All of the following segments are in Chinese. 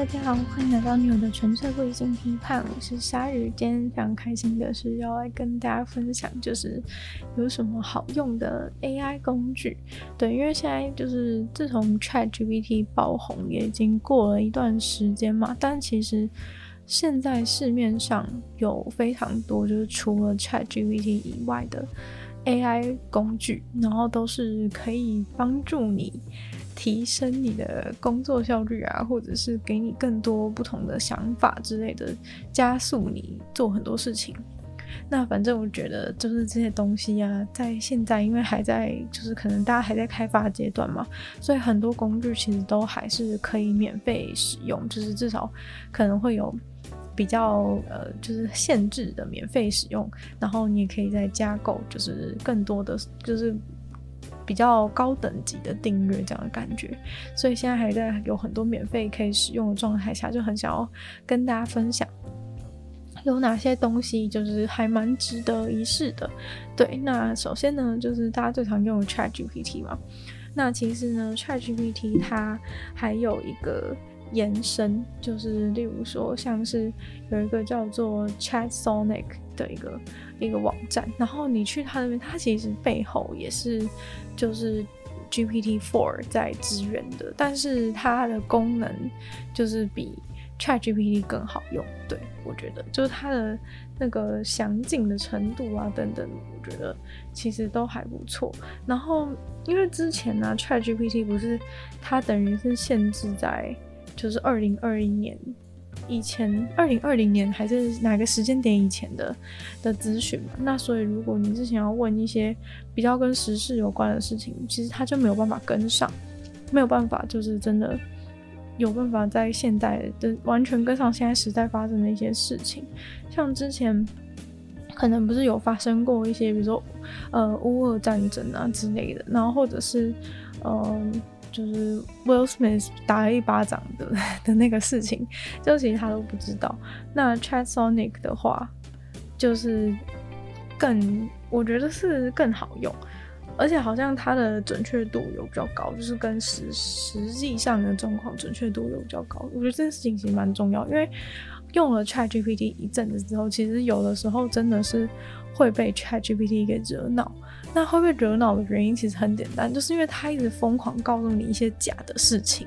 大家好，欢迎来到女友的纯粹理性批判，我是鲨鱼。今天非常开心的是要来跟大家分享，就是有什么好用的 AI 工具。对，因为现在就是自从 ChatGPT 爆红，也已经过了一段时间嘛，但其实现在市面上有非常多，就是除了 ChatGPT 以外的 AI 工具，然后都是可以帮助你。提升你的工作效率啊，或者是给你更多不同的想法之类的，加速你做很多事情。那反正我觉得就是这些东西啊，在现在因为还在就是可能大家还在开发阶段嘛，所以很多工具其实都还是可以免费使用，就是至少可能会有比较呃就是限制的免费使用，然后你也可以再加购就是更多的就是。比较高等级的订阅这样的感觉，所以现在还在有很多免费可以使用的状态下，就很想要跟大家分享有哪些东西就是还蛮值得一试的。对，那首先呢，就是大家最常用的 ChatGPT 嘛，那其实呢，ChatGPT 它还有一个。延伸就是，例如说，像是有一个叫做 ChatSonic 的一个一个网站，然后你去它那边，它其实背后也是就是 GPT Four 在支援的，但是它的功能就是比 ChatGPT 更好用。对，我觉得就是它的那个详尽的程度啊等等，我觉得其实都还不错。然后因为之前呢、，ChatGPT 不是它等于是限制在。就是二零二一年以前，二零二零年还是哪个时间点以前的的咨询嘛？那所以如果你之前要问一些比较跟时事有关的事情，其实他就没有办法跟上，没有办法，就是真的有办法在现代的完全跟上现在时代发生的一些事情。像之前可能不是有发生过一些，比如说呃乌俄战争啊之类的，然后或者是嗯。就是 Will Smith 打了一巴掌的 的那个事情，就其实他都不知道。那 ChatSonic 的话，就是更我觉得是更好用，而且好像它的准确度有比较高，就是跟实实际上的状况准确度有比较高。我觉得这件事情其实蛮重要，因为用了 ChatGPT 一阵子之后，其实有的时候真的是会被 ChatGPT 给惹恼。那会被惹恼的原因其实很简单，就是因为他一直疯狂告诉你一些假的事情，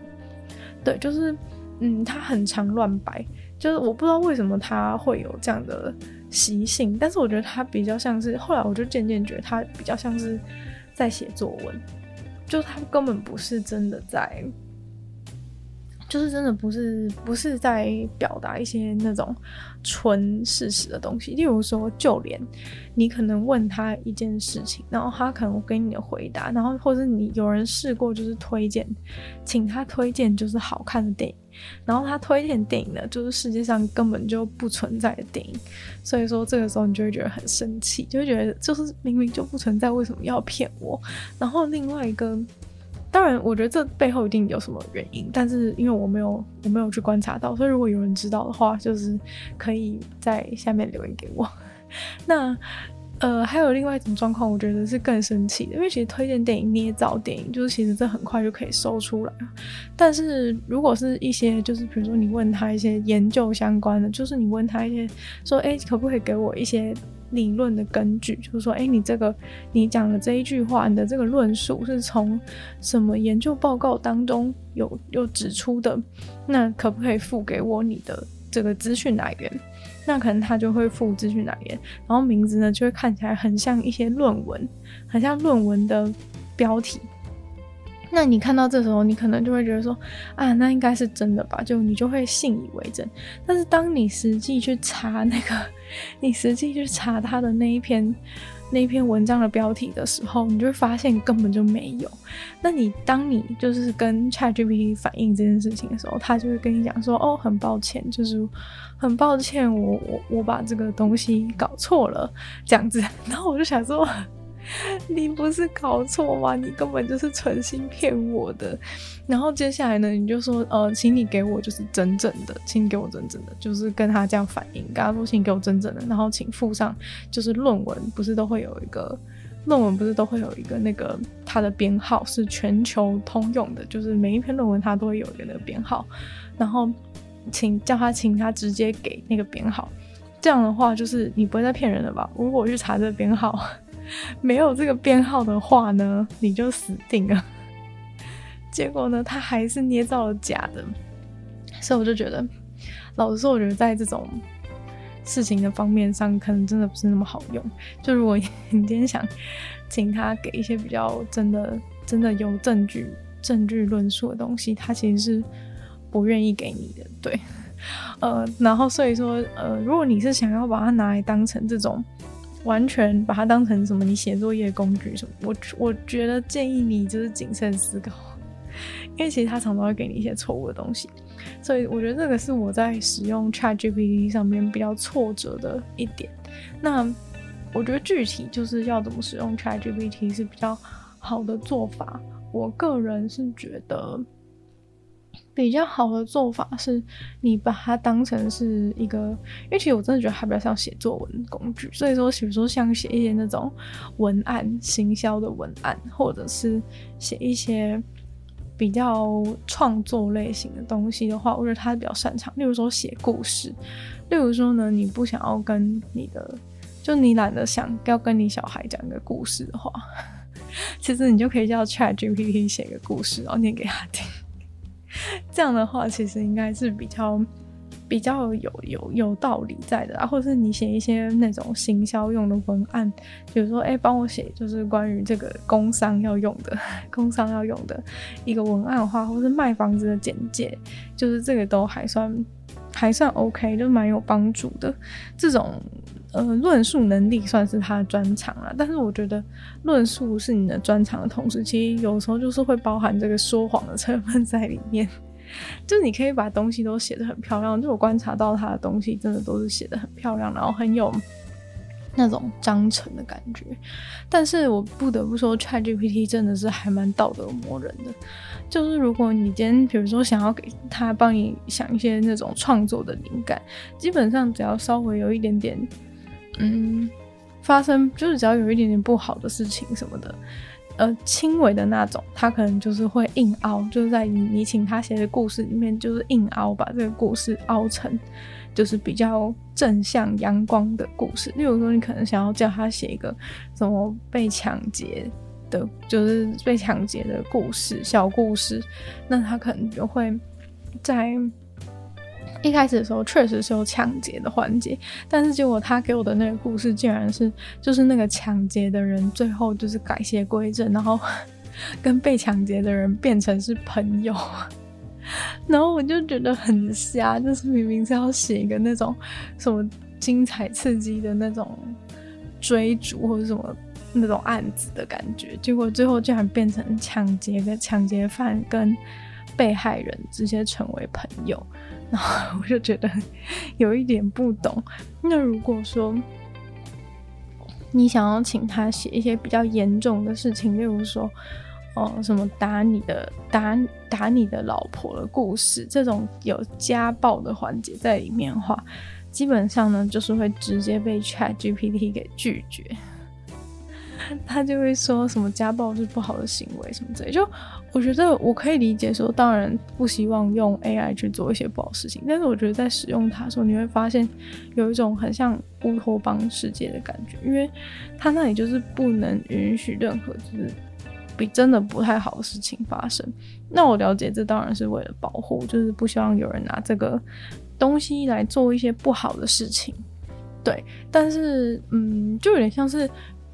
对，就是嗯，他很常乱掰，就是我不知道为什么他会有这样的习性，但是我觉得他比较像是，后来我就渐渐觉得他比较像是在写作文，就是他根本不是真的在。就是真的不是不是在表达一些那种纯事实的东西，例如说，就连你可能问他一件事情，然后他可能给你的回答，然后或者你有人试过就是推荐，请他推荐就是好看的电影，然后他推荐电影呢，就是世界上根本就不存在的电影，所以说这个时候你就会觉得很生气，就会觉得就是明明就不存在，为什么要骗我？然后另外一个。当然，我觉得这背后一定有什么原因，但是因为我没有我没有去观察到，所以如果有人知道的话，就是可以在下面留言给我。那呃，还有另外一种状况，我觉得是更生气的，因为其实推荐电影、捏造电影，就是其实这很快就可以搜出来。但是如果是一些就是比如说你问他一些研究相关的，就是你问他一些说，哎，可不可以给我一些？理论的根据就是说，诶，你这个你讲的这一句话，你的这个论述是从什么研究报告当中有有指出的？那可不可以付给我你的这个资讯来源？那可能他就会付资讯来源，然后名字呢就会看起来很像一些论文，很像论文的标题。那你看到这时候，你可能就会觉得说，啊，那应该是真的吧？就你就会信以为真。但是当你实际去查那个，你实际去查他的那一篇那一篇文章的标题的时候，你就会发现根本就没有。那你当你就是跟 ChatGPT 反映这件事情的时候，他就会跟你讲说，哦，很抱歉，就是很抱歉，我我我把这个东西搞错了，这样子。然后我就想说。你不是搞错吗？你根本就是存心骗我的。然后接下来呢，你就说，呃，请你给我就是真正的，请你给我真正的，就是跟他这样反应，跟他说，请给我真正的，然后请附上就是论文，不是都会有一个论文，不是都会有一个那个它的编号是全球通用的，就是每一篇论文它都会有一个那个编号，然后请叫他请他直接给那个编号，这样的话就是你不会再骗人了吧？如果我去查这个编号，没有这个编号的话呢，你就死定了。结果呢，他还是捏造了假的，所以我就觉得，老实说，我觉得在这种事情的方面上，可能真的不是那么好用。就如果你今天想请他给一些比较真的、真的有证据、证据论述的东西，他其实是不愿意给你的。对，呃，然后所以说，呃，如果你是想要把它拿来当成这种，完全把它当成什么你写作业工具什么，我我觉得建议你就是谨慎思考。因为其实他常常会给你一些错误的东西，所以我觉得这个是我在使用 ChatGPT 上面比较挫折的一点。那我觉得具体就是要怎么使用 ChatGPT 是比较好的做法。我个人是觉得比较好的做法是，你把它当成是一个，因为其实我真的觉得它比较像写作文工具。所以说，比如说像写一些那种文案、行销的文案，或者是写一些。比较创作类型的东西的话，我觉得他比较擅长。例如说写故事，例如说呢，你不想要跟你的，就你懒得想要跟你小孩讲一个故事的话，其实你就可以叫 ChatGPT 写个故事，然后念给他听。这样的话，其实应该是比较。比较有有有道理在的啊，或者是你写一些那种行销用的文案，比如说，哎，帮我写就是关于这个工商要用的 工商要用的一个文案的话，或是卖房子的简介，就是这个都还算还算 OK，就蛮有帮助的。这种呃论述能力算是他的专长了，但是我觉得论述是你的专长的同时，其实有时候就是会包含这个说谎的成分在里面。就你可以把东西都写得很漂亮，就我观察到他的东西真的都是写得很漂亮，然后很有那种章程的感觉。但是我不得不说，ChatGPT 真的是还蛮道德磨人的。就是如果你今天比如说想要给他帮你想一些那种创作的灵感，基本上只要稍微有一点点，嗯，发生就是只要有一点点不好的事情什么的。呃，轻微的那种，他可能就是会硬凹，就是在你请他写的故事里面，就是硬凹把这个故事凹成，就是比较正向阳光的故事。例如说，你可能想要叫他写一个什么被抢劫的，就是被抢劫的故事，小故事，那他可能就会在。一开始的时候确实是有抢劫的环节，但是结果他给我的那个故事竟然是，就是那个抢劫的人最后就是改邪归正，然后 跟被抢劫的人变成是朋友，然后我就觉得很瞎，就是明明是要写一个那种什么精彩刺激的那种追逐或者什么那种案子的感觉，结果最后竟然变成抢劫的抢劫犯跟被害人直接成为朋友。然后 我就觉得有一点不懂。那如果说你想要请他写一些比较严重的事情，例如说，哦，什么打你的、打打你的老婆的故事，这种有家暴的环节在里面的话，基本上呢，就是会直接被 ChatGPT 给拒绝。他就会说什么家暴是不好的行为什么之类，就我觉得我可以理解说，当然不希望用 AI 去做一些不好事情，但是我觉得在使用它的时候，你会发现有一种很像乌托邦世界的感觉，因为它那里就是不能允许任何就是比真的不太好的事情发生。那我了解这当然是为了保护，就是不希望有人拿这个东西来做一些不好的事情。对，但是嗯，就有点像是。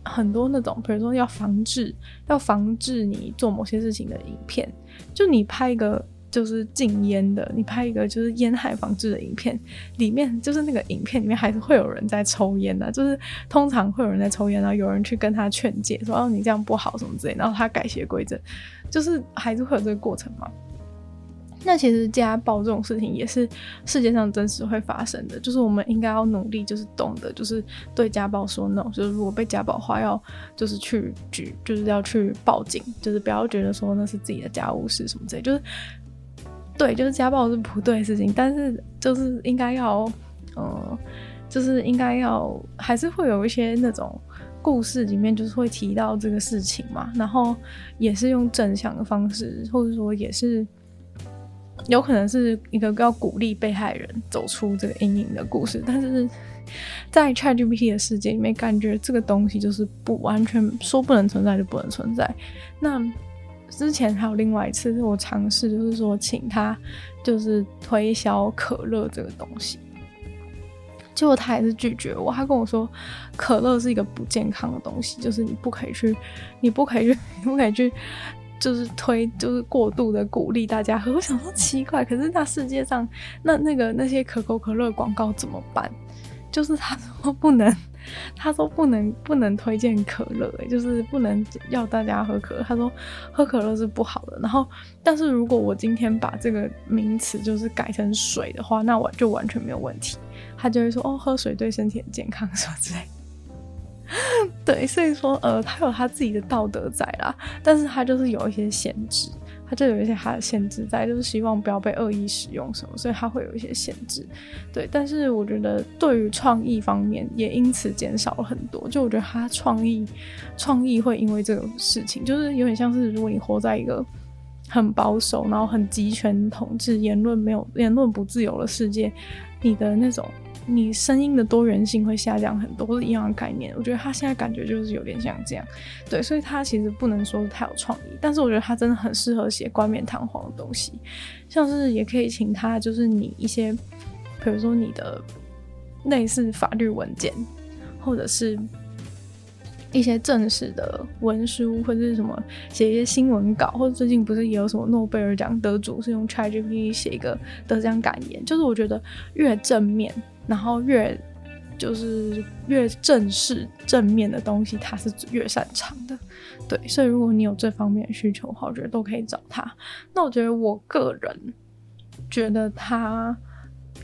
很多那种，比如说要防治，要防治你做某些事情的影片，就你拍一个就是禁烟的，你拍一个就是烟害防治的影片，里面就是那个影片里面还是会有人在抽烟的，就是通常会有人在抽烟，然后有人去跟他劝诫，说哦你这样不好什么之类，然后他改邪归正，就是还是会有这个过程嘛。那其实家暴这种事情也是世界上真实会发生的，就是我们应该要努力，就是懂得，就是对家暴说 no，就是如果被家暴的话，要就是去举，就是要去报警，就是不要觉得说那是自己的家务事什么之类，就是对，就是家暴是不对的事情，但是就是应该要，呃，就是应该要，还是会有一些那种故事里面就是会提到这个事情嘛，然后也是用正向的方式，或者说也是。有可能是一个要鼓励被害人走出这个阴影的故事，但是在 ChatGPT 的世界里面，感觉这个东西就是不完全说不能存在就不能存在。那之前还有另外一次，我尝试就是说请他就是推销可乐这个东西。结果他还是拒绝我，他跟我说，可乐是一个不健康的东西，就是你不可以去，你不可以去，你不可以去，就是推，就是过度的鼓励大家喝。我想说奇怪，可是那世界上那那个那些可口可乐广告怎么办？就是他说不能。他说不能不能推荐可乐，就是不能要大家喝可乐。他说喝可乐是不好的。然后，但是如果我今天把这个名词就是改成水的话，那我就完全没有问题。他就会说哦，喝水对身体很健康什么之类。对，所以说呃，他有他自己的道德在啦，但是他就是有一些限制。他就有一些他的限制在，就是希望不要被恶意使用什么，所以他会有一些限制。对，但是我觉得对于创意方面也因此减少了很多。就我觉得他创意，创意会因为这个事情，就是有点像是如果你活在一个很保守，然后很集权统治、言论没有言论不自由的世界，你的那种。你声音的多元性会下降很多，或者一样的概念。我觉得他现在感觉就是有点像这样，对，所以他其实不能说太有创意，但是我觉得他真的很适合写冠冕堂皇的东西，像是也可以请他，就是你一些，比如说你的类似法律文件，或者是一些正式的文书，或者是什么写一些新闻稿，或者最近不是也有什么诺贝尔奖得主是用 ChatGPT 写一个得奖感言，就是我觉得越正面。然后越就是越正式正面的东西，他是越擅长的，对。所以如果你有这方面的需求的话，我觉得都可以找他。那我觉得我个人觉得他。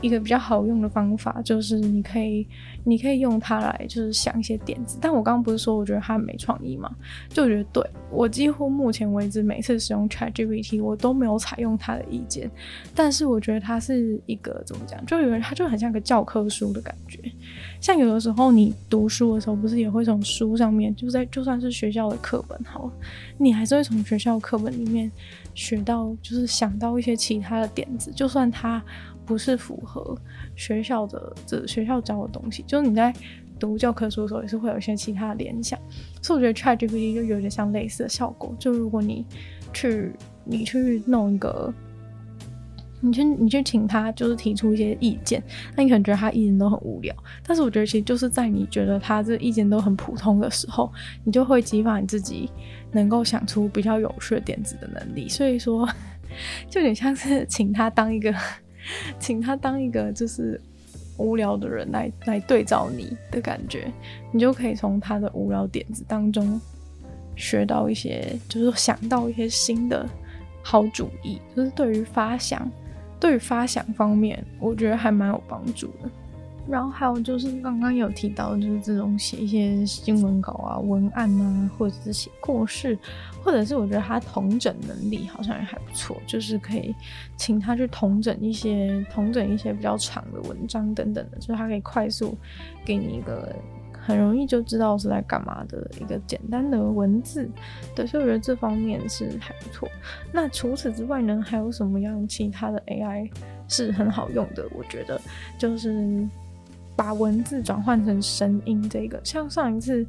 一个比较好用的方法就是，你可以，你可以用它来就是想一些点子。但我刚刚不是说我觉得它没创意吗？就我觉得对，我几乎目前为止每次使用 ChatGPT，我都没有采用它的意见。但是我觉得它是一个怎么讲？就有人它就很像个教科书的感觉。像有的时候你读书的时候，不是也会从书上面，就在就算是学校的课本好了，你还是会从学校课本里面学到，就是想到一些其他的点子，就算它。不是符合学校的这学校教的东西，就是你在读教科书的时候也是会有一些其他的联想，所以我觉得 ChatGPT 就有点像类似的效果。就如果你去你去弄一个，你去你去请他就是提出一些意见，那你可能觉得他意见都很无聊，但是我觉得其实就是在你觉得他这意见都很普通的时候，你就会激发你自己能够想出比较有趣的点子的能力。所以说，就有点像是请他当一个。请他当一个就是无聊的人来来对照你的感觉，你就可以从他的无聊点子当中学到一些，就是想到一些新的好主意，就是对于发想，对于发想方面，我觉得还蛮有帮助的。然后还有就是刚刚有提到，就是这种写一些新闻稿啊、文案啊，或者是写故事，或者是我觉得他同整能力好像也还不错，就是可以请他去同整一些、同整一些比较长的文章等等的，就是他可以快速给你一个很容易就知道是在干嘛的一个简单的文字。对，所以我觉得这方面是还不错。那除此之外呢，还有什么样其他的 AI 是很好用的？我觉得就是。把文字转换成声音，这个。像上一次，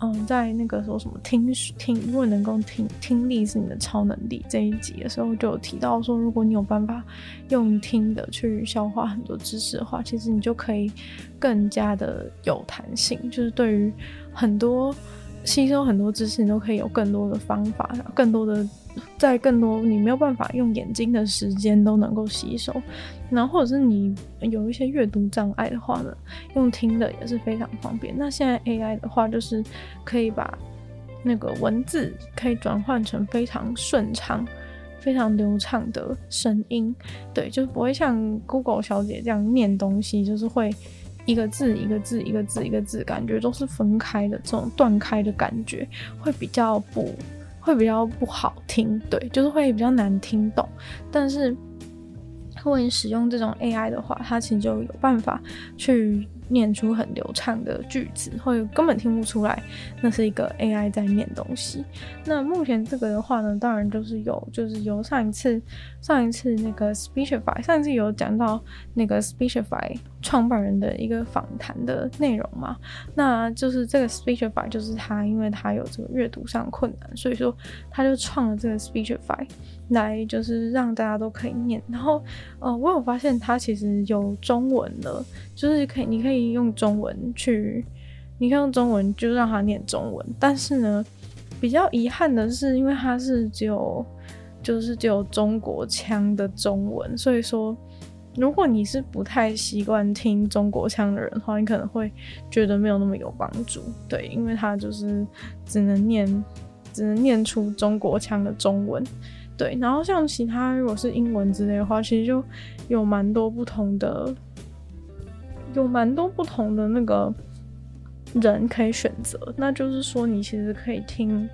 嗯，在那个说什么听听，如果能够听听力是你的超能力这一集的时候，就有提到说，如果你有办法用听的去消化很多知识的话，其实你就可以更加的有弹性，就是对于很多吸收很多知识，你都可以有更多的方法，更多的。在更多你没有办法用眼睛的时间都能够吸收，然后或者是你有一些阅读障碍的话呢，用听的也是非常方便。那现在 AI 的话，就是可以把那个文字可以转换成非常顺畅、非常流畅的声音，对，就是不会像 Google 小姐这样念东西，就是会一个字一个字一个字一个字，感觉都是分开的这种断开的感觉，会比较不。会比较不好听，对，就是会比较难听懂。但是如果你使用这种 AI 的话，它其实就有办法去念出很流畅的句子，会根本听不出来那是一个 AI 在念东西。那目前这个的话呢，当然就是有，就是由上一次上一次那个 Speechify，上一次有讲到那个 Speechify 创办人的一个访谈的内容嘛。那就是这个 Speechify，就是他因为他有这个阅读上困难，所以说他就创了这个 Speechify。来就是让大家都可以念，然后呃，我有发现它其实有中文的，就是可以你可以用中文去，你可以用中文就让它念中文。但是呢，比较遗憾的是，因为它是只有就是只有中国腔的中文，所以说如果你是不太习惯听中国腔的人的话，你可能会觉得没有那么有帮助。对，因为它就是只能念只能念出中国腔的中文。对，然后像其他如果是英文之类的话，其实就有蛮多不同的，有蛮多不同的那个人可以选择。那就是说，你其实可以听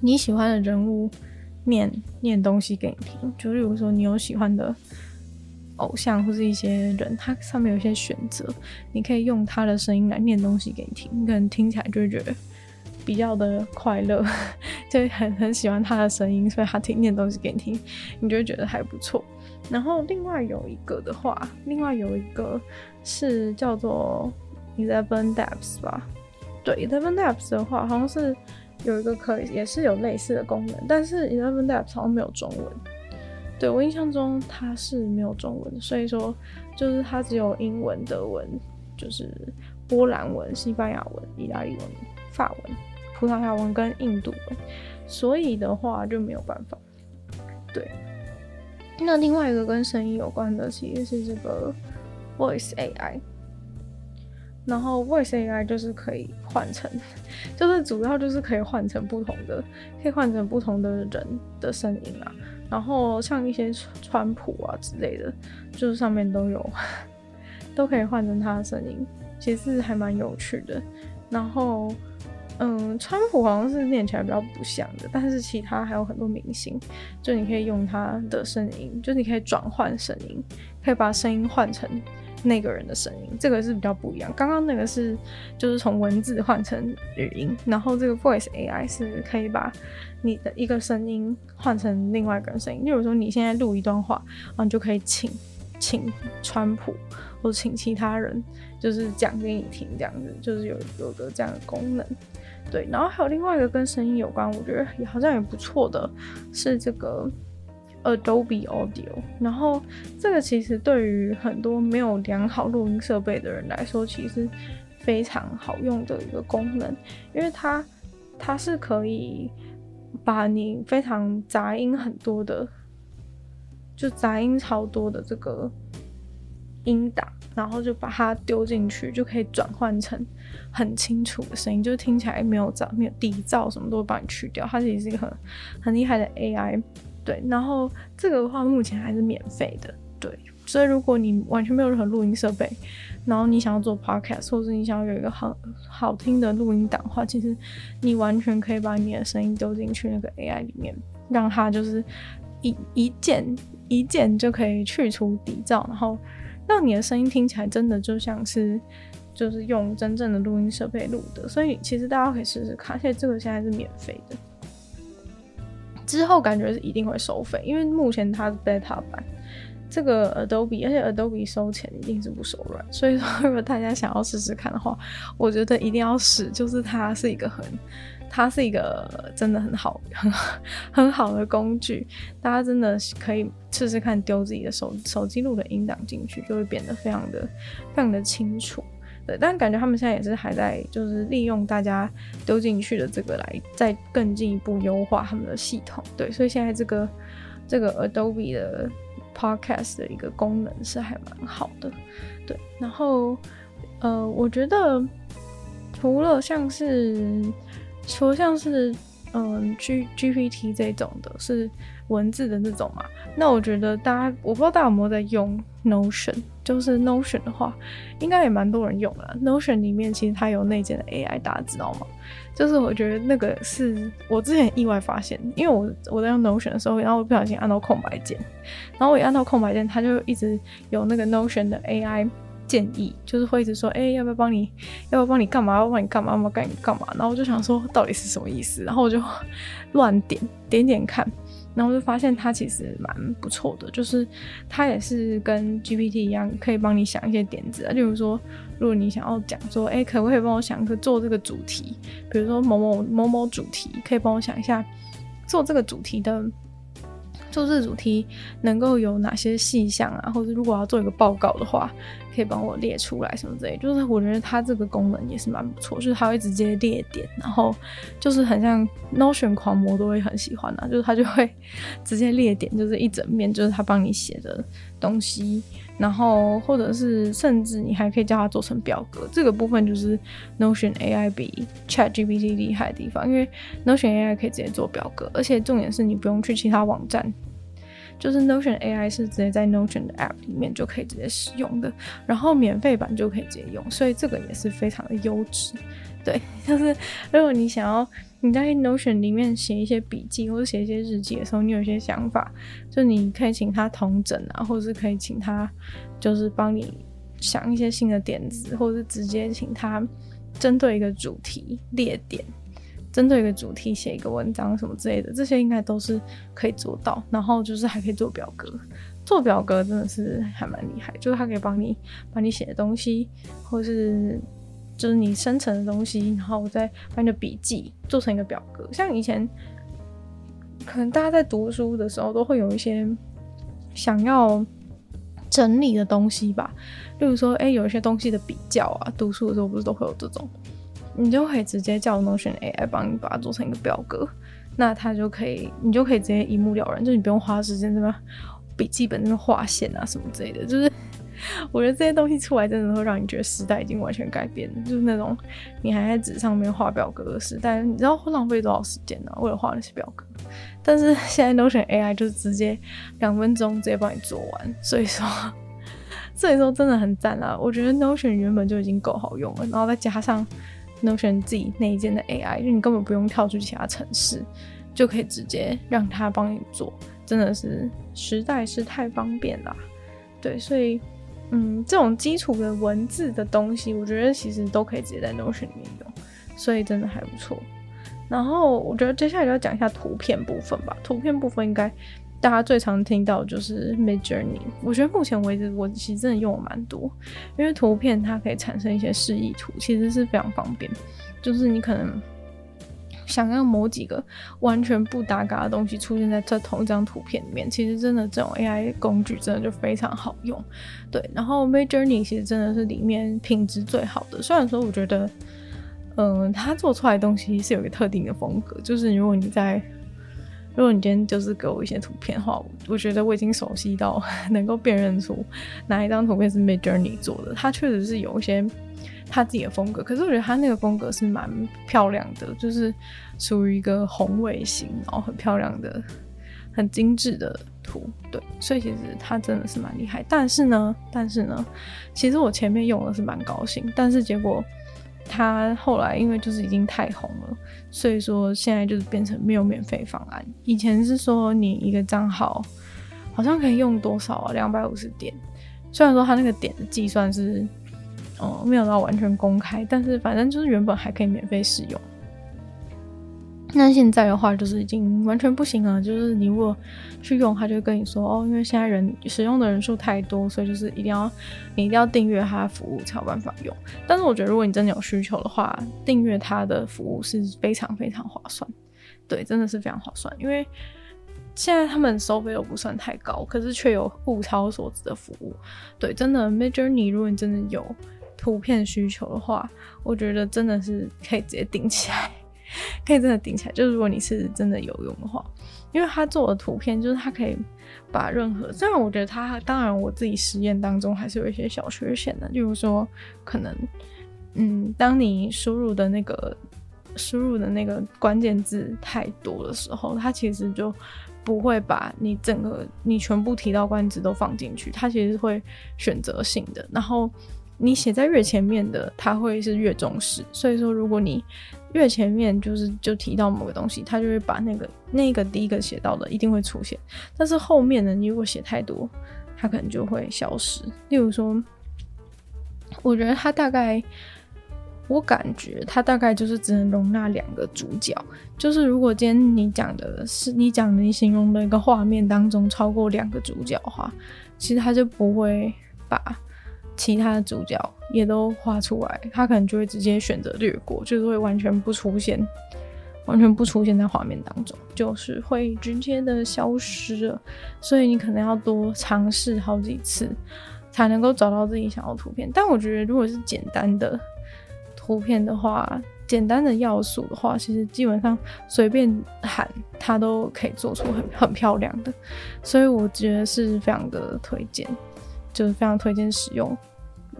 你喜欢的人物念念东西给你听。就例如说，你有喜欢的偶像或是一些人，他上面有一些选择，你可以用他的声音来念东西给你听，你可能听起来就会觉得。比较的快乐，就很很喜欢他的声音，所以他听念东西给你听，你就会觉得还不错。然后另外有一个的话，另外有一个是叫做 Eleven Labs 吧？对，Eleven Labs 的话，好像是有一个可以也是有类似的功能，但是 Eleven Labs 好像没有中文。对，我印象中它是没有中文，所以说就是它只有英文、德文，就是波兰文、西班牙文、意大利文、法文。葡萄牙文跟印度文，所以的话就没有办法。对，那另外一个跟声音有关的其实是这个 Voice AI，然后 Voice AI 就是可以换成，就是主要就是可以换成不同的，可以换成不同的人的声音啊。然后像一些川普啊之类的，就是上面都有，都可以换成他的声音，其实还蛮有趣的。然后。嗯，川普好像是念起来比较不像的，但是其他还有很多明星，就你可以用他的声音，就你可以转换声音，可以把声音换成那个人的声音，这个是比较不一样。刚刚那个是就是从文字换成语音，然后这个 Voice AI 是可以把你的一个声音换成另外一个人声音。例如说你现在录一段话，然后你就可以请请川普或者请其他人，就是讲给你听，这样子就是有有个这样的功能。对，然后还有另外一个跟声音有关，我觉得也好像也不错的，是这个 Adobe Audio。然后这个其实对于很多没有良好录音设备的人来说，其实非常好用的一个功能，因为它它是可以把你非常杂音很多的，就杂音超多的这个音档。然后就把它丢进去，就可以转换成很清楚的声音，就听起来没有噪、没有底噪，什么都会帮你去掉。它其实是一个很很厉害的 AI，对。然后这个的话目前还是免费的，对。所以如果你完全没有任何录音设备，然后你想要做 Podcast，或者你想要有一个好好听的录音档的话，其实你完全可以把你的声音丢进去那个 AI 里面，让它就是一一键一键就可以去除底噪，然后。让你的声音听起来真的就像是，就是用真正的录音设备录的，所以其实大家可以试试看，而且这个现在是免费的。之后感觉是一定会收费，因为目前它是 beta 版，这个 Adobe，而且 Adobe 收钱一定是不手软，所以说 如果大家想要试试看的话，我觉得一定要试，就是它是一个很。它是一个真的很好、很很好的工具，大家真的可以试试看，丢自己的手手机录的音档进去，就会变得非常的、非常的清楚。对，但感觉他们现在也是还在，就是利用大家丢进去的这个来再更进一步优化他们的系统。对，所以现在这个这个 Adobe 的 Podcast 的一个功能是还蛮好的。对，然后呃，我觉得除了像是说像是嗯 G GPT 这种的，是文字的那种嘛？那我觉得大家，我不知道大家有没有在用 Notion，就是 Notion 的话，应该也蛮多人用了。Notion 里面其实它有内建的 AI，大家知道吗？就是我觉得那个是我之前意外发现，因为我我在用 Notion 的时候，然后我不小心按到空白键，然后我一按到空白键，它就一直有那个 Notion 的 AI。建议，就是会一直说，哎、要不要帮你？要不要帮你干嘛？要帮你干嘛？要不要帮你干嘛？然后我就想说，到底是什么意思？然后我就 乱点点点看，然后就发现它其实蛮不错的，就是它也是跟 GPT 一样，可以帮你想一些点子啊。例如说，如果你想要讲说，哎、可不可以帮我想一个做这个主题？比如说某某某某主题，可以帮我想一下做这个主题的。做这主题能够有哪些细项啊？或者如果要做一个报告的话，可以帮我列出来什么之类。就是我觉得它这个功能也是蛮不错，就是它会直接列点，然后就是很像 Notion 狂魔都会很喜欢啊，就是它就会直接列点，就是一整面就是它帮你写的东西，然后或者是甚至你还可以叫它做成表格。这个部分就是 Notion AI 比 ChatGPT 厉害的地方，因为 Notion AI 可以直接做表格，而且重点是你不用去其他网站。就是 Notion AI 是直接在 Notion 的 App 里面就可以直接使用的，然后免费版就可以直接用，所以这个也是非常的优质。对，就是如果你想要你在 Notion 里面写一些笔记或者写一些日记的时候，你有一些想法，就你可以请他同整啊，或者是可以请他就是帮你想一些新的点子，或者是直接请他针对一个主题列点。针对一个主题写一个文章什么之类的，这些应该都是可以做到。然后就是还可以做表格，做表格真的是还蛮厉害，就是它可以帮你把你写的东西，或是就是你生成的东西，然后我再把你的笔记做成一个表格。像以前可能大家在读书的时候都会有一些想要整理的东西吧，例如说，哎、有一些东西的比较啊，读书的时候不是都会有这种。你就可以直接叫 Notion AI 帮你把它做成一个表格，那它就可以，你就可以直接一目了然，就你不用花时间在那笔记本那边画线啊什么之类的。就是我觉得这些东西出来，真的会让你觉得时代已经完全改变了，就是那种你还在纸上面画表格的时代，你知道会浪费多少时间呢？为了画那些表格，但是现在 Notion AI 就是直接两分钟直接帮你做完，所以说，所以说真的很赞啊！我觉得 Notion 原本就已经够好用了，然后再加上。Notion 自己内建的 AI，就你根本不用跳出其他城市，就可以直接让它帮你做，真的是实在是太方便了。对，所以嗯，这种基础的文字的东西，我觉得其实都可以直接在 Notion 里面用，所以真的还不错。然后我觉得接下来就要讲一下图片部分吧，图片部分应该。大家最常听到的就是 Midjourney，我觉得目前为止我其实真的用了蛮多，因为图片它可以产生一些示意图，其实是非常方便。就是你可能想要某几个完全不搭嘎的东西出现在这同一张图片里面，其实真的这种 AI 工具真的就非常好用。对，然后 Midjourney 其实真的是里面品质最好的，虽然说我觉得，嗯、呃，它做出来的东西是有一个特定的风格，就是如果你在如果你今天就是给我一些图片的话，我觉得我已经熟悉到 能够辨认出哪一张图片是 Midjourney 做的。它确实是有一些他自己的风格，可是我觉得他那个风格是蛮漂亮的，就是属于一个宏伟型，然后很漂亮的、很精致的图。对，所以其实他真的是蛮厉害。但是呢，但是呢，其实我前面用的是蛮高兴，但是结果。他后来因为就是已经太红了，所以说现在就是变成没有免费方案。以前是说你一个账号好像可以用多少啊？两百五十点。虽然说他那个点的计算是，嗯，没有到完全公开，但是反正就是原本还可以免费使用。那现在的话，就是已经完全不行了。就是你如果去用，他就跟你说哦，因为现在人使用的人数太多，所以就是一定要你一定要订阅他的服务才有办法用。但是我觉得，如果你真的有需求的话，订阅他的服务是非常非常划算。对，真的是非常划算，因为现在他们收费又不算太高，可是却有物超所值的服务。对，真的，Midjourney，如果你真的有图片需求的话，我觉得真的是可以直接订起来。可以真的顶起来，就是如果你是真的有用的话，因为他做的图片就是他可以把任何，虽然我觉得他当然我自己实验当中还是有一些小缺陷的，例如说可能，嗯，当你输入的那个输入的那个关键字太多的时候，它其实就不会把你整个你全部提到关键字都放进去，它其实会选择性的，然后你写在越前面的，它会是越重视，所以说如果你越前面就是就提到某个东西，他就会把那个那个第一个写到的一定会出现，但是后面呢，你如果写太多，它可能就会消失。例如说，我觉得他大概，我感觉他大概就是只能容纳两个主角。就是如果今天你讲的是你讲的你形容的一个画面当中超过两个主角的话，其实他就不会把其他的主角也都画出来，他可能就会直接选择略过，就是会完全不出现。完全不出现在画面当中，就是会直接的消失了。所以你可能要多尝试好几次，才能够找到自己想要的图片。但我觉得，如果是简单的图片的话，简单的要素的话，其实基本上随便喊它都可以做出很很漂亮的。所以我觉得是非常的推荐，就是非常推荐使用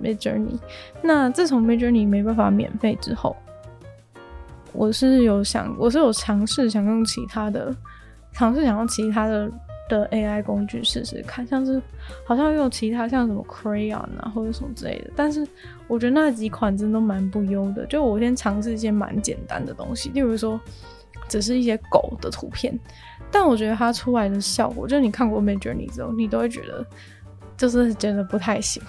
Midjourney。那自从 Midjourney 没办法免费之后，我是有想，我是有尝试想用其他的，尝试想用其他的的 AI 工具试试看，像是好像用其他像什么 Crayon 啊或者什么之类的，但是我觉得那几款真的蛮不优的。就我先尝试一些蛮简单的东西，例如说只是一些狗的图片，但我觉得它出来的效果，就是你看过 Midjourney 之后，你都会觉得就是觉得不太行，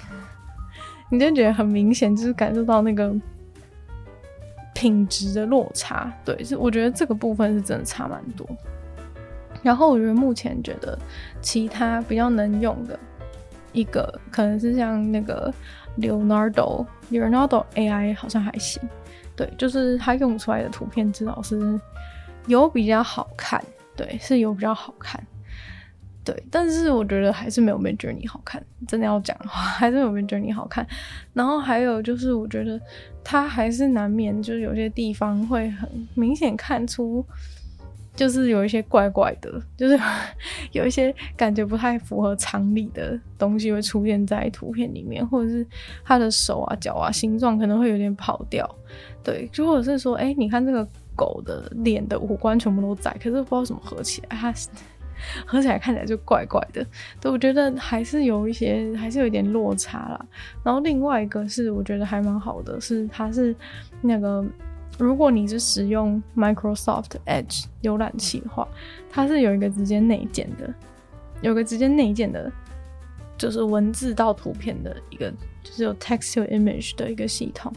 你就觉得很明显，就是感受到那个。品质的落差，对，是我觉得这个部分是真的差蛮多。然后我觉得目前觉得其他比较能用的一个，可能是像那个 Leonardo，Leonardo AI 好像还行，对，就是它用出来的图片至少是有比较好看，对，是有比较好看。对，但是我觉得还是没有 Midjourney 好看。真的要讲的话，还是没有 Midjourney 好看。然后还有就是，我觉得它还是难免，就是有些地方会很明显看出，就是有一些怪怪的，就是 有一些感觉不太符合常理的东西会出现在图片里面，或者是它的手啊、脚啊、形状可能会有点跑掉。对，就或者是说，哎，你看这个狗的脸的五官全部都在，可是不知道怎么合起来，它。合起来看起来就怪怪的，对，我觉得还是有一些，还是有一点落差啦。然后另外一个是我觉得还蛮好的，是它是那个，如果你是使用 Microsoft Edge 浏览器的话，它是有一个直接内建的，有个直接内建的，就是文字到图片的一个，就是有 Text to Image 的一个系统。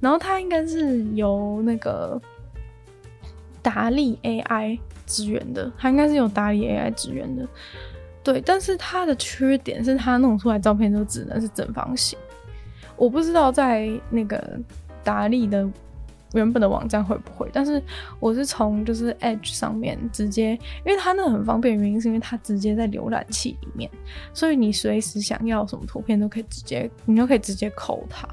然后它应该是由那个达利 AI。支援的，它应该是有达利 AI 支援的，对，但是它的缺点是它弄出来照片都只能是正方形。我不知道在那个达利的原本的网站会不会，但是我是从就是 Edge 上面直接，因为它那很方便，原因是因为它直接在浏览器里面，所以你随时想要什么图片都可以直接，你都可以直接扣它。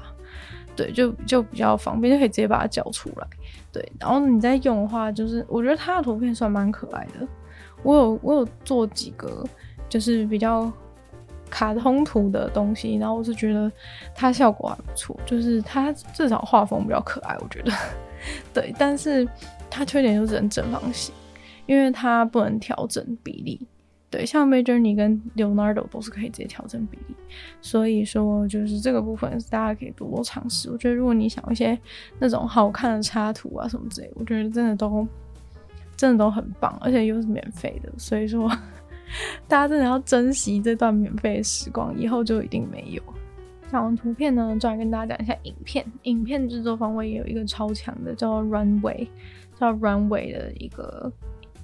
对，就就比较方便，就可以直接把它叫出来。对，然后你再用的话，就是我觉得它的图片算蛮可爱的。我有我有做几个，就是比较卡通图的东西，然后我是觉得它效果还不错，就是它至少画风比较可爱，我觉得。对，但是它缺点就是很正方形，因为它不能调整比例。对，像 Majorny 跟 Leonardo 都是可以直接调整比例，所以说就是这个部分是大家可以多多尝试。我觉得如果你想一些那种好看的插图啊什么之类，我觉得真的都真的都很棒，而且又是免费的，所以说 大家真的要珍惜这段免费的时光，以后就一定没有。讲完图片呢，再来跟大家讲一下影片。影片制作方面也有一个超强的叫 Runway，叫 Runway 的一个。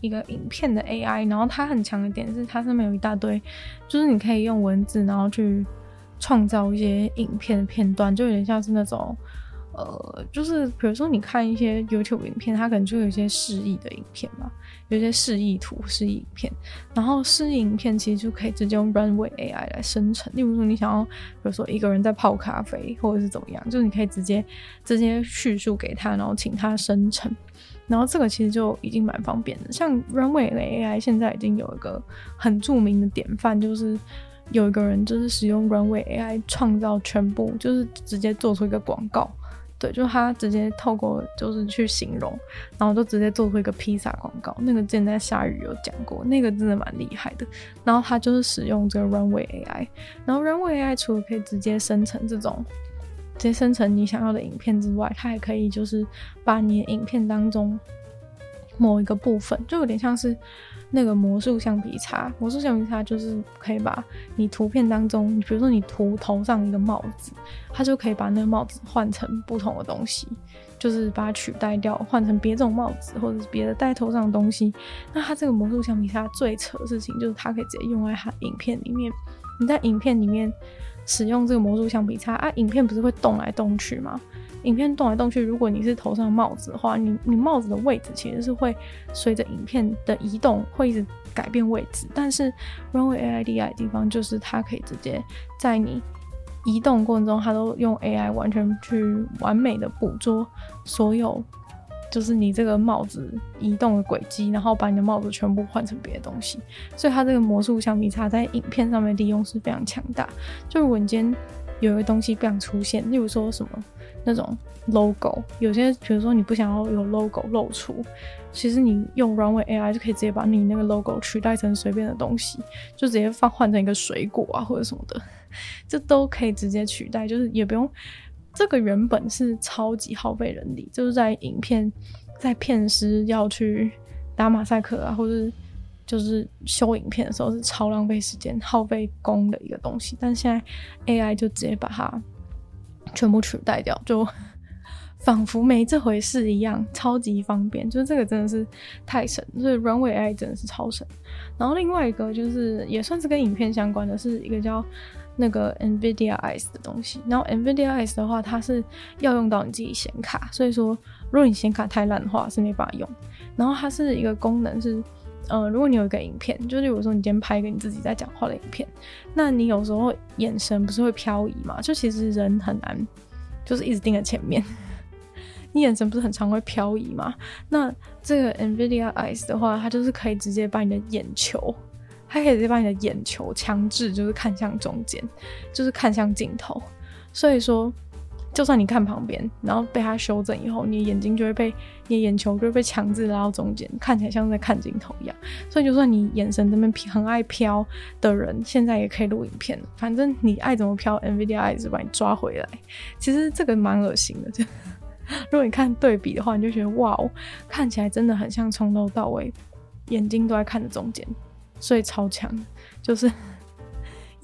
一个影片的 AI，然后它很强的点是它上面有一大堆，就是你可以用文字，然后去创造一些影片的片段，就有点像是那种，呃，就是比如说你看一些 YouTube 影片，它可能就有一些示意的影片嘛，有一些示意图、示意影片，然后示意影片其实就可以直接用 Runway AI 来生成。例如说你想要，比如说一个人在泡咖啡，或者是怎么样，就是你可以直接直接叙述给他，然后请他生成。然后这个其实就已经蛮方便的，像 Runway AI 现在已经有一个很著名的典范，就是有一个人就是使用 Runway AI 创造全部，就是直接做出一个广告，对，就他直接透过就是去形容，然后就直接做出一个披萨广告。那个之前在下雨有讲过，那个真的蛮厉害的。然后他就是使用这个 Runway AI，然后 Runway AI 除了可以直接生成这种。直接生成你想要的影片之外，它还可以就是把你的影片当中某一个部分，就有点像是那个魔术橡皮擦。魔术橡皮擦就是可以把你图片当中，你比如说你涂头上一个帽子，它就可以把那个帽子换成不同的东西，就是把它取代掉，换成别这种帽子或者是别的戴头上的东西。那它这个魔术橡皮擦最扯的事情就是它可以直接用在它影片里面。你在影片里面使用这个魔术橡皮擦啊，影片不是会动来动去吗？影片动来动去，如果你是头上帽子的话，你你帽子的位置其实是会随着影片的移动会一直改变位置。但是 Runway A I D I 的地方就是它可以直接在你移动过程中，它都用 AI 完全去完美的捕捉所有，就是你这个帽子移动的轨迹，然后把你的帽子全部换成别的东西。所以它这个魔术橡皮擦在影片上面利用是非常强大。就如果你今天有一个东西不想出现，例如说什么。那种 logo，有些比如说你不想要有 logo 露出，其实你用 Runway AI 就可以直接把你那个 logo 取代成随便的东西，就直接放换成一个水果啊或者什么的，这都可以直接取代，就是也不用这个原本是超级耗费人力，就是在影片在片师要去打马赛克啊，或者就是修影片的时候是超浪费时间、耗费工的一个东西，但现在 AI 就直接把它。全部取代掉，就仿佛没这回事一样，超级方便。就是这个真的是太神，所以 Runway AI 真的是超神。然后另外一个就是也算是跟影片相关的，是一个叫那个 NVIDIA Eye 的东西。然后 NVIDIA Eye 的话，它是要用到你自己显卡，所以说如果你显卡太烂的话是没办法用。然后它是一个功能是。呃，如果你有一个影片，就例如说你今天拍一个你自己在讲话的影片，那你有时候眼神不是会漂移嘛？就其实人很难，就是一直盯着前面，你眼神不是很常会漂移嘛？那这个 NVIDIA Eyes 的话，它就是可以直接把你的眼球，它可以直接把你的眼球强制就是看向中间，就是看向镜头，所以说。就算你看旁边，然后被它修正以后，你的眼睛就会被你的眼球就会被强制拉到中间，看起来像在看镜头一样。所以就算你眼神这边很爱飘的人，现在也可以录影片。反正你爱怎么飘，NVIDIA Eyes 就把你抓回来。其实这个蛮恶心的，就如果你看对比的话，你就觉得哇哦，看起来真的很像从头到尾眼睛都在看着中间，所以超强，就是。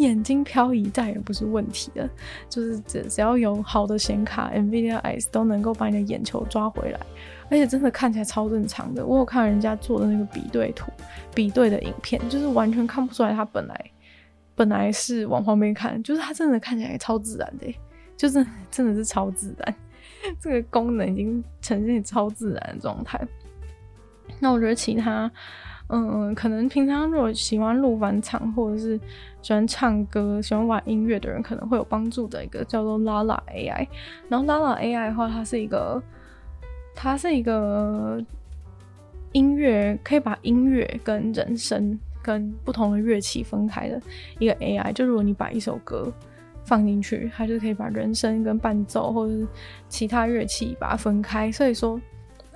眼睛漂移再也不是问题了，就是只只要有好的显卡，NVIDIA Eyes 都能够把你的眼球抓回来，而且真的看起来超正常的。我有看人家做的那个比对图、比对的影片，就是完全看不出来他本来本来是往旁边看，就是他真的看起来超自然的，就是真的是超自然。这个功能已经呈现超自然的状态。那我觉得其他。嗯，可能平常如果喜欢录返场，或者是喜欢唱歌、喜欢玩音乐的人，可能会有帮助的一个叫做 Lala AI。然后 Lala AI 的话，它是一个，它是一个音乐可以把音乐跟人声跟不同的乐器分开的一个 AI。就如果你把一首歌放进去，它就可以把人声跟伴奏或者是其他乐器把它分开。所以说。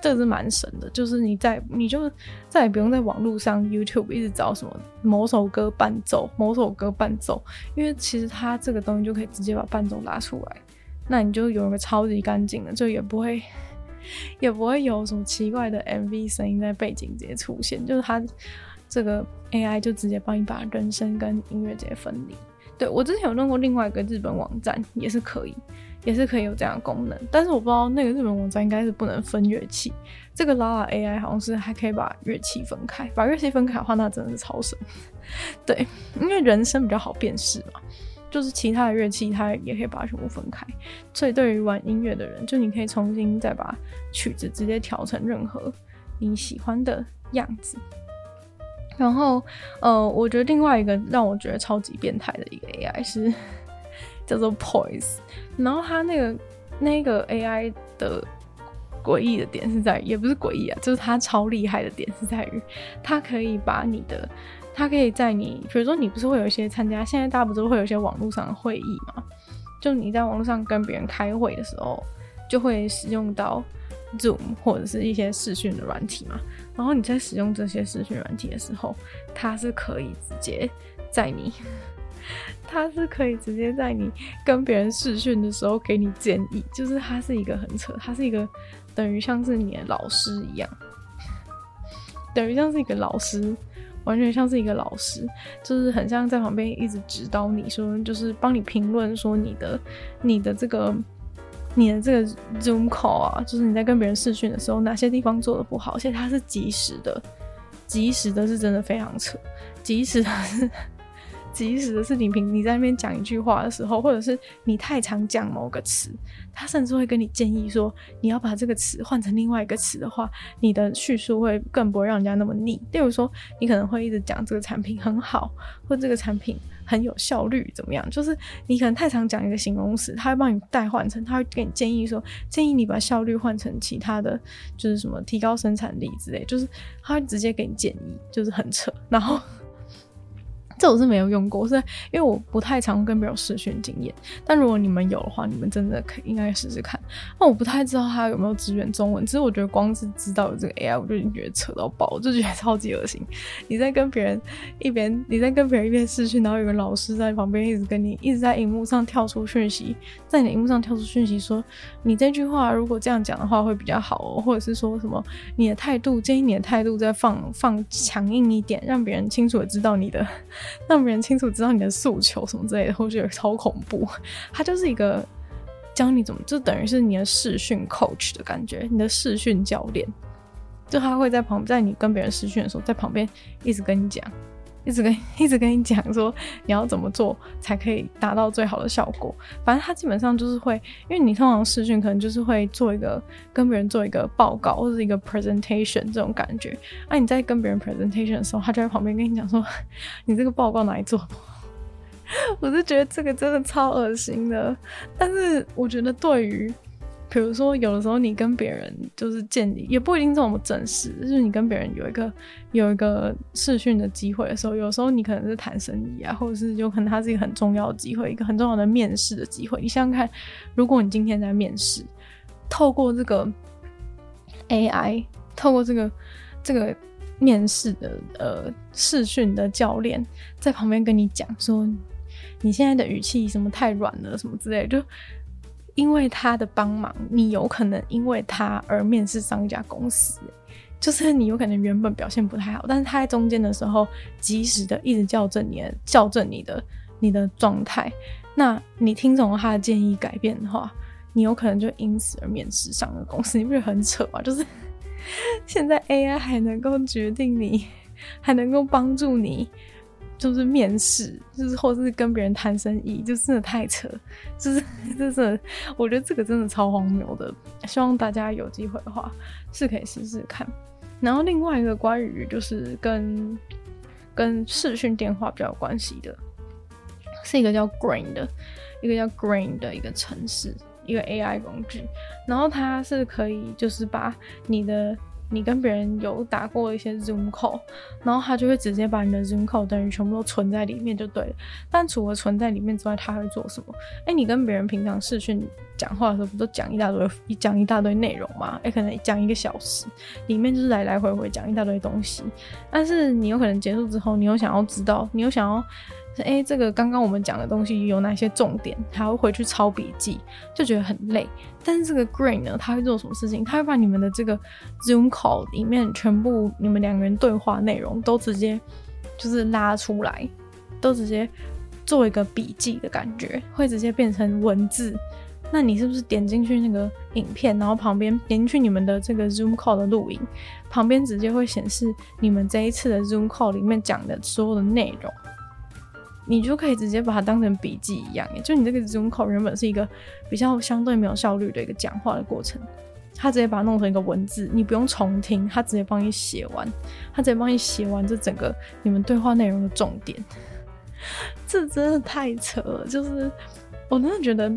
这是蛮神的，就是你在你就再也不用在网络上 YouTube 一直找什么某首歌伴奏，某首歌伴奏，因为其实它这个东西就可以直接把伴奏拉出来，那你就有一个超级干净的，就也不会也不会有什么奇怪的 MV 声音在背景直接出现，就是它这个 AI 就直接帮你把人声跟音乐直接分离。对，我之前有弄过另外一个日本网站，也是可以。也是可以有这样的功能，但是我不知道那个日本网站应该是不能分乐器。这个 Lala AI 好像是还可以把乐器分开，把乐器分开的话，那真的是超神。对，因为人声比较好辨识嘛，就是其他的乐器它也可以把它全部分开。所以对于玩音乐的人，就你可以重新再把曲子直接调成任何你喜欢的样子。然后，呃，我觉得另外一个让我觉得超级变态的一个 AI 是。叫做 Poise，然后它那个那个 AI 的诡异的点是在于，也不是诡异啊，就是它超厉害的点是在于，它可以把你的，它可以在你，比如说你不是会有一些参加，现在大家不是会有一些网络上的会议嘛？就你在网络上跟别人开会的时候，就会使用到 Zoom 或者是一些视讯的软体嘛。然后你在使用这些视讯软体的时候，它是可以直接在你。他是可以直接在你跟别人试训的时候给你建议，就是他是一个很扯，他是一个等于像是你的老师一样。等于像是一个老师，完全像是一个老师，就是很像在旁边一直指导你说，就是帮你评论说你的你的这个你的这个 Zoom call 啊，就是你在跟别人试训的时候，哪些地方做得不好，而且它是即时的，即时的是真的非常扯，即时的是。即使的是你平你在那边讲一句话的时候，或者是你太常讲某个词，他甚至会跟你建议说，你要把这个词换成另外一个词的话，你的叙述会更不会让人家那么腻。例如说，你可能会一直讲这个产品很好，或这个产品很有效率，怎么样？就是你可能太常讲一个形容词，他会帮你代换成，他会给你建议说，建议你把效率换成其他的，就是什么提高生产力之类，就是他会直接给你建议，就是很扯，然后。这我是没有用过，是因为我不太常跟别人试训经验。但如果你们有的话，你们真的可以应该试试看。那我不太知道它有没有支援中文，其实我觉得光是知道有这个 AI，我就已经觉得扯到爆，我就觉得超级恶心。你在跟别人一边，你在跟别人一边试训，然后有个老师在旁边一直跟你一直在荧幕上跳出讯息，在你的荧幕上跳出讯息说，你这句话如果这样讲的话会比较好哦，或者是说什么你的态度，建议你的态度再放放强硬一点，让别人清楚的知道你的。让别人清楚知道你的诉求什么之类的，我觉得超恐怖。他就是一个教你怎么，就等于是你的视讯 coach 的感觉，你的视讯教练，就他会在旁，在你跟别人视讯的时候，在旁边一直跟你讲。一直跟 一直跟你讲说你要怎么做才可以达到最好的效果。反正他基本上就是会，因为你通常视讯可能就是会做一个跟别人做一个报告或者一个 presentation 这种感觉。那、啊、你在跟别人 presentation 的时候，他就在旁边跟你讲说，你这个报告哪里做不好？我是觉得这个真的超恶心的。但是我觉得对于比如说，有的时候你跟别人就是建立，也不一定这么正式。就是你跟别人有一个有一个试训的机会的时候，有时候你可能是谈生意啊，或者是有可能它是一个很重要的机会，一个很重要的面试的机会。你想想看，如果你今天在面试，透过这个 AI，透过这个这个面试的呃试训的教练在旁边跟你讲说，你现在的语气什么太软了，什么之类，就。因为他的帮忙，你有可能因为他而面试上一家公司，就是你有可能原本表现不太好，但是他在中间的时候及时的一直校正你的、校正你的、你的状态。那你听从他的建议改变的话，你有可能就因此而面试上了公司。你不觉得很扯吗？就是现在 AI 还能够决定你，还能够帮助你。就是面试，就是或者是跟别人谈生意，就真的太扯，就是 就是，我觉得这个真的超荒谬的。希望大家有机会的话是可以试试看。然后另外一个关于就是跟跟视讯电话比较有关系的，是一个叫 Green 的，一个叫 Green 的一个城市，一个 AI 工具。然后它是可以就是把你的。你跟别人有打过一些 Zoom call，然后他就会直接把你的 Zoom call 等于全部都存在里面就对了。但除了存在里面之外，他会做什么？哎，你跟别人平常视讯讲话的时候，不都讲一大堆，讲一大堆内容吗？哎，可能讲一个小时，里面就是来来回回讲一大堆东西。但是你有可能结束之后，你又想要知道，你又想要。哎、这个刚刚我们讲的东西有哪些重点？还要回去抄笔记，就觉得很累。但是这个 Grain 呢，他会做什么事情？他会把你们的这个 Zoom call 里面全部你们两个人对话内容都直接就是拉出来，都直接做一个笔记的感觉，会直接变成文字。那你是不是点进去那个影片，然后旁边点进去你们的这个 Zoom call 的录影，旁边直接会显示你们这一次的 Zoom call 里面讲的所有的内容？你就可以直接把它当成笔记一样，就你这个 Zoom call 原本是一个比较相对没有效率的一个讲话的过程，他直接把它弄成一个文字，你不用重听，他直接帮你写完，他直接帮你写完这整个你们对话内容的重点，这真的太扯了，就是我真的觉得，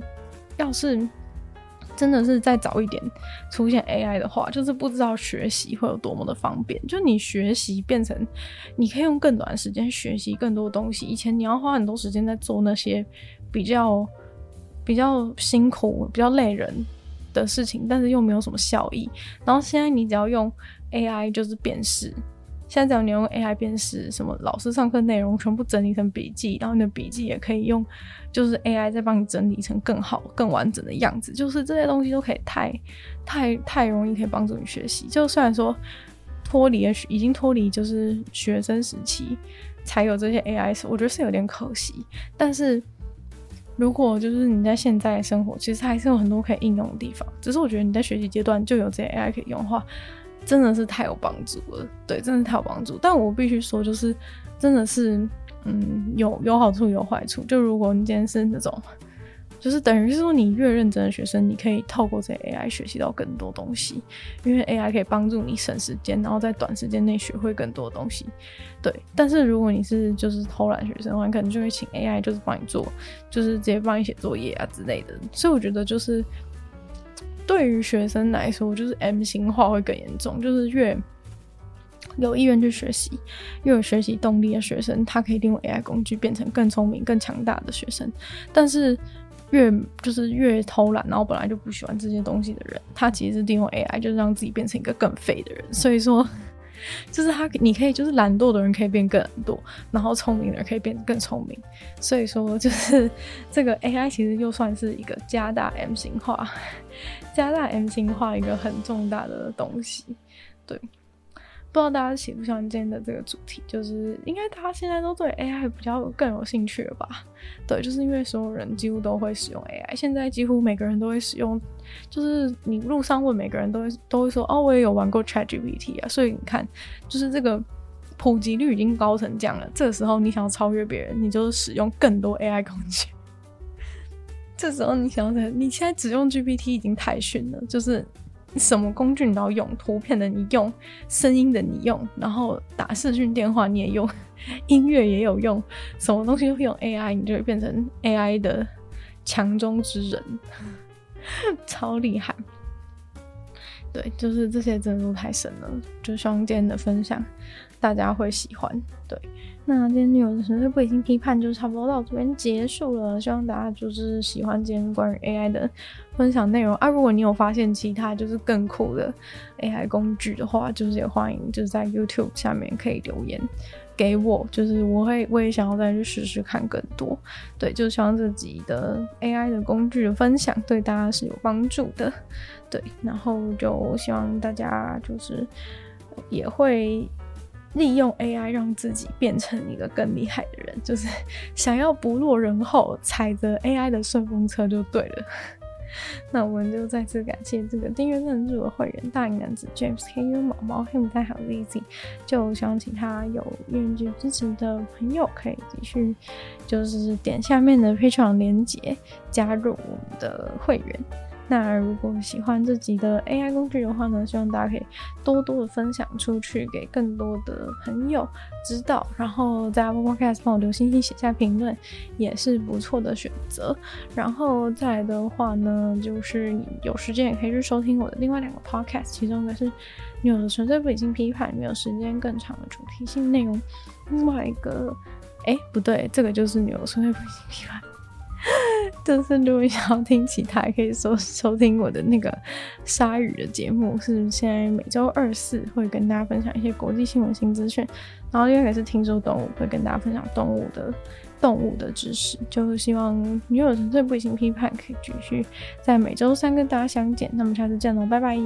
要是。真的是再早一点出现 AI 的话，就是不知道学习会有多么的方便。就你学习变成，你可以用更短的时间学习更多东西。以前你要花很多时间在做那些比较比较辛苦、比较累人的事情，但是又没有什么效益。然后现在你只要用 AI 就是辨识。现在只要你用 AI 辨识什么老师上课内容，全部整理成笔记，然后你的笔记也可以用，就是 AI 再帮你整理成更好、更完整的样子。就是这些东西都可以太、太、太容易可以帮助你学习。就虽然说脱离，已经脱离就是学生时期才有这些 AI，我觉得是有点可惜。但是如果就是你在现在生活，其实还是有很多可以应用的地方。只是我觉得你在学习阶段就有这些 AI 可以用的话，真的是太有帮助了。对，真的太有帮助。但我必须说，就是真的是，嗯，有有好处有坏处。就如果你今天是那种。就是等于是说，你越认真的学生，你可以透过这 AI 学习到更多东西，因为 AI 可以帮助你省时间，然后在短时间内学会更多东西。对，但是如果你是就是偷懒学生的话，你可能就会请 AI 就是帮你做，就是直接帮你写作业啊之类的。所以我觉得就是对于学生来说，就是 M 型化会更严重，就是越有意愿去学习，又有学习动力的学生，他可以利用 AI 工具变成更聪明、更强大的学生，但是。越就是越偷懒，然后本来就不喜欢这些东西的人，他其实是利用 AI，就是让自己变成一个更废的人。所以说，就是他，你可以就是懒惰的人可以变更懒惰，然后聪明的人可以变得更聪明。所以说，就是这个 AI 其实又算是一个加大 M 型化、加大 M 型化一个很重大的东西，对。不知道大家喜不喜欢今天的这个主题，就是应该大家现在都对 AI 比较更有兴趣了吧？对，就是因为所有人几乎都会使用 AI，现在几乎每个人都会使用，就是你路上问每个人都会都会说，哦，我也有玩过 ChatGPT 啊。所以你看，就是这个普及率已经高成这样了。这个时候你想要超越别人，你就使用更多 AI 工具。这时候你想想，你现在只用 GPT 已经太逊了，就是。什么工具你都要用，图片的你用，声音的你用，然后打视讯电话你也用，音乐也有用，什么东西都会用 AI，你就会变成 AI 的强中之人，超厉害。对，就是这些真的太神了，就希望今天的分享大家会喜欢。对，那今天女友的纯粹不理性批判就差不多到这边结束了，希望大家就是喜欢今天关于 AI 的分享内容啊。如果你有发现其他就是更酷的 AI 工具的话，就是也欢迎就是在 YouTube 下面可以留言给我，就是我会我也想要再去试试看更多。对，就希望这集的 AI 的工具的分享对大家是有帮助的。对，然后就希望大家就是也会利用 AI 让自己变成一个更厉害的人，就是想要不落人后，踩着 AI 的顺风车就对了。那我们就再次感谢这个订阅赞助的会员大龄男子 James K U 毛毛黑牡丹还有 Lizzy，就希望其他有愿意支持的朋友可以继续就是点下面的 Patreon 连接加入我们的会员。那如果喜欢这集的 AI 工具的话呢，希望大家可以多多的分享出去，给更多的朋友知道。然后在 Apple Podcast 帮我留星星、写下评论，也是不错的选择。然后再来的话呢，就是你有时间也可以去收听我的另外两个 Podcast，其中一个是《女友的纯粹不理性批判》，没有时间更长的主题性内容；另外一个，哎，不对，这个就是《女友的纯粹不理性批判》。就是如果想要听其他，可以收收听我的那个鲨鱼的节目，是现在每周二四会跟大家分享一些国际新闻新资讯，然后另外一个是听说动物，会跟大家分享动物的动物的知识。就是希望女友纯粹不理性批判可以继续在每周三跟大家相见，那么下次见喽，拜拜。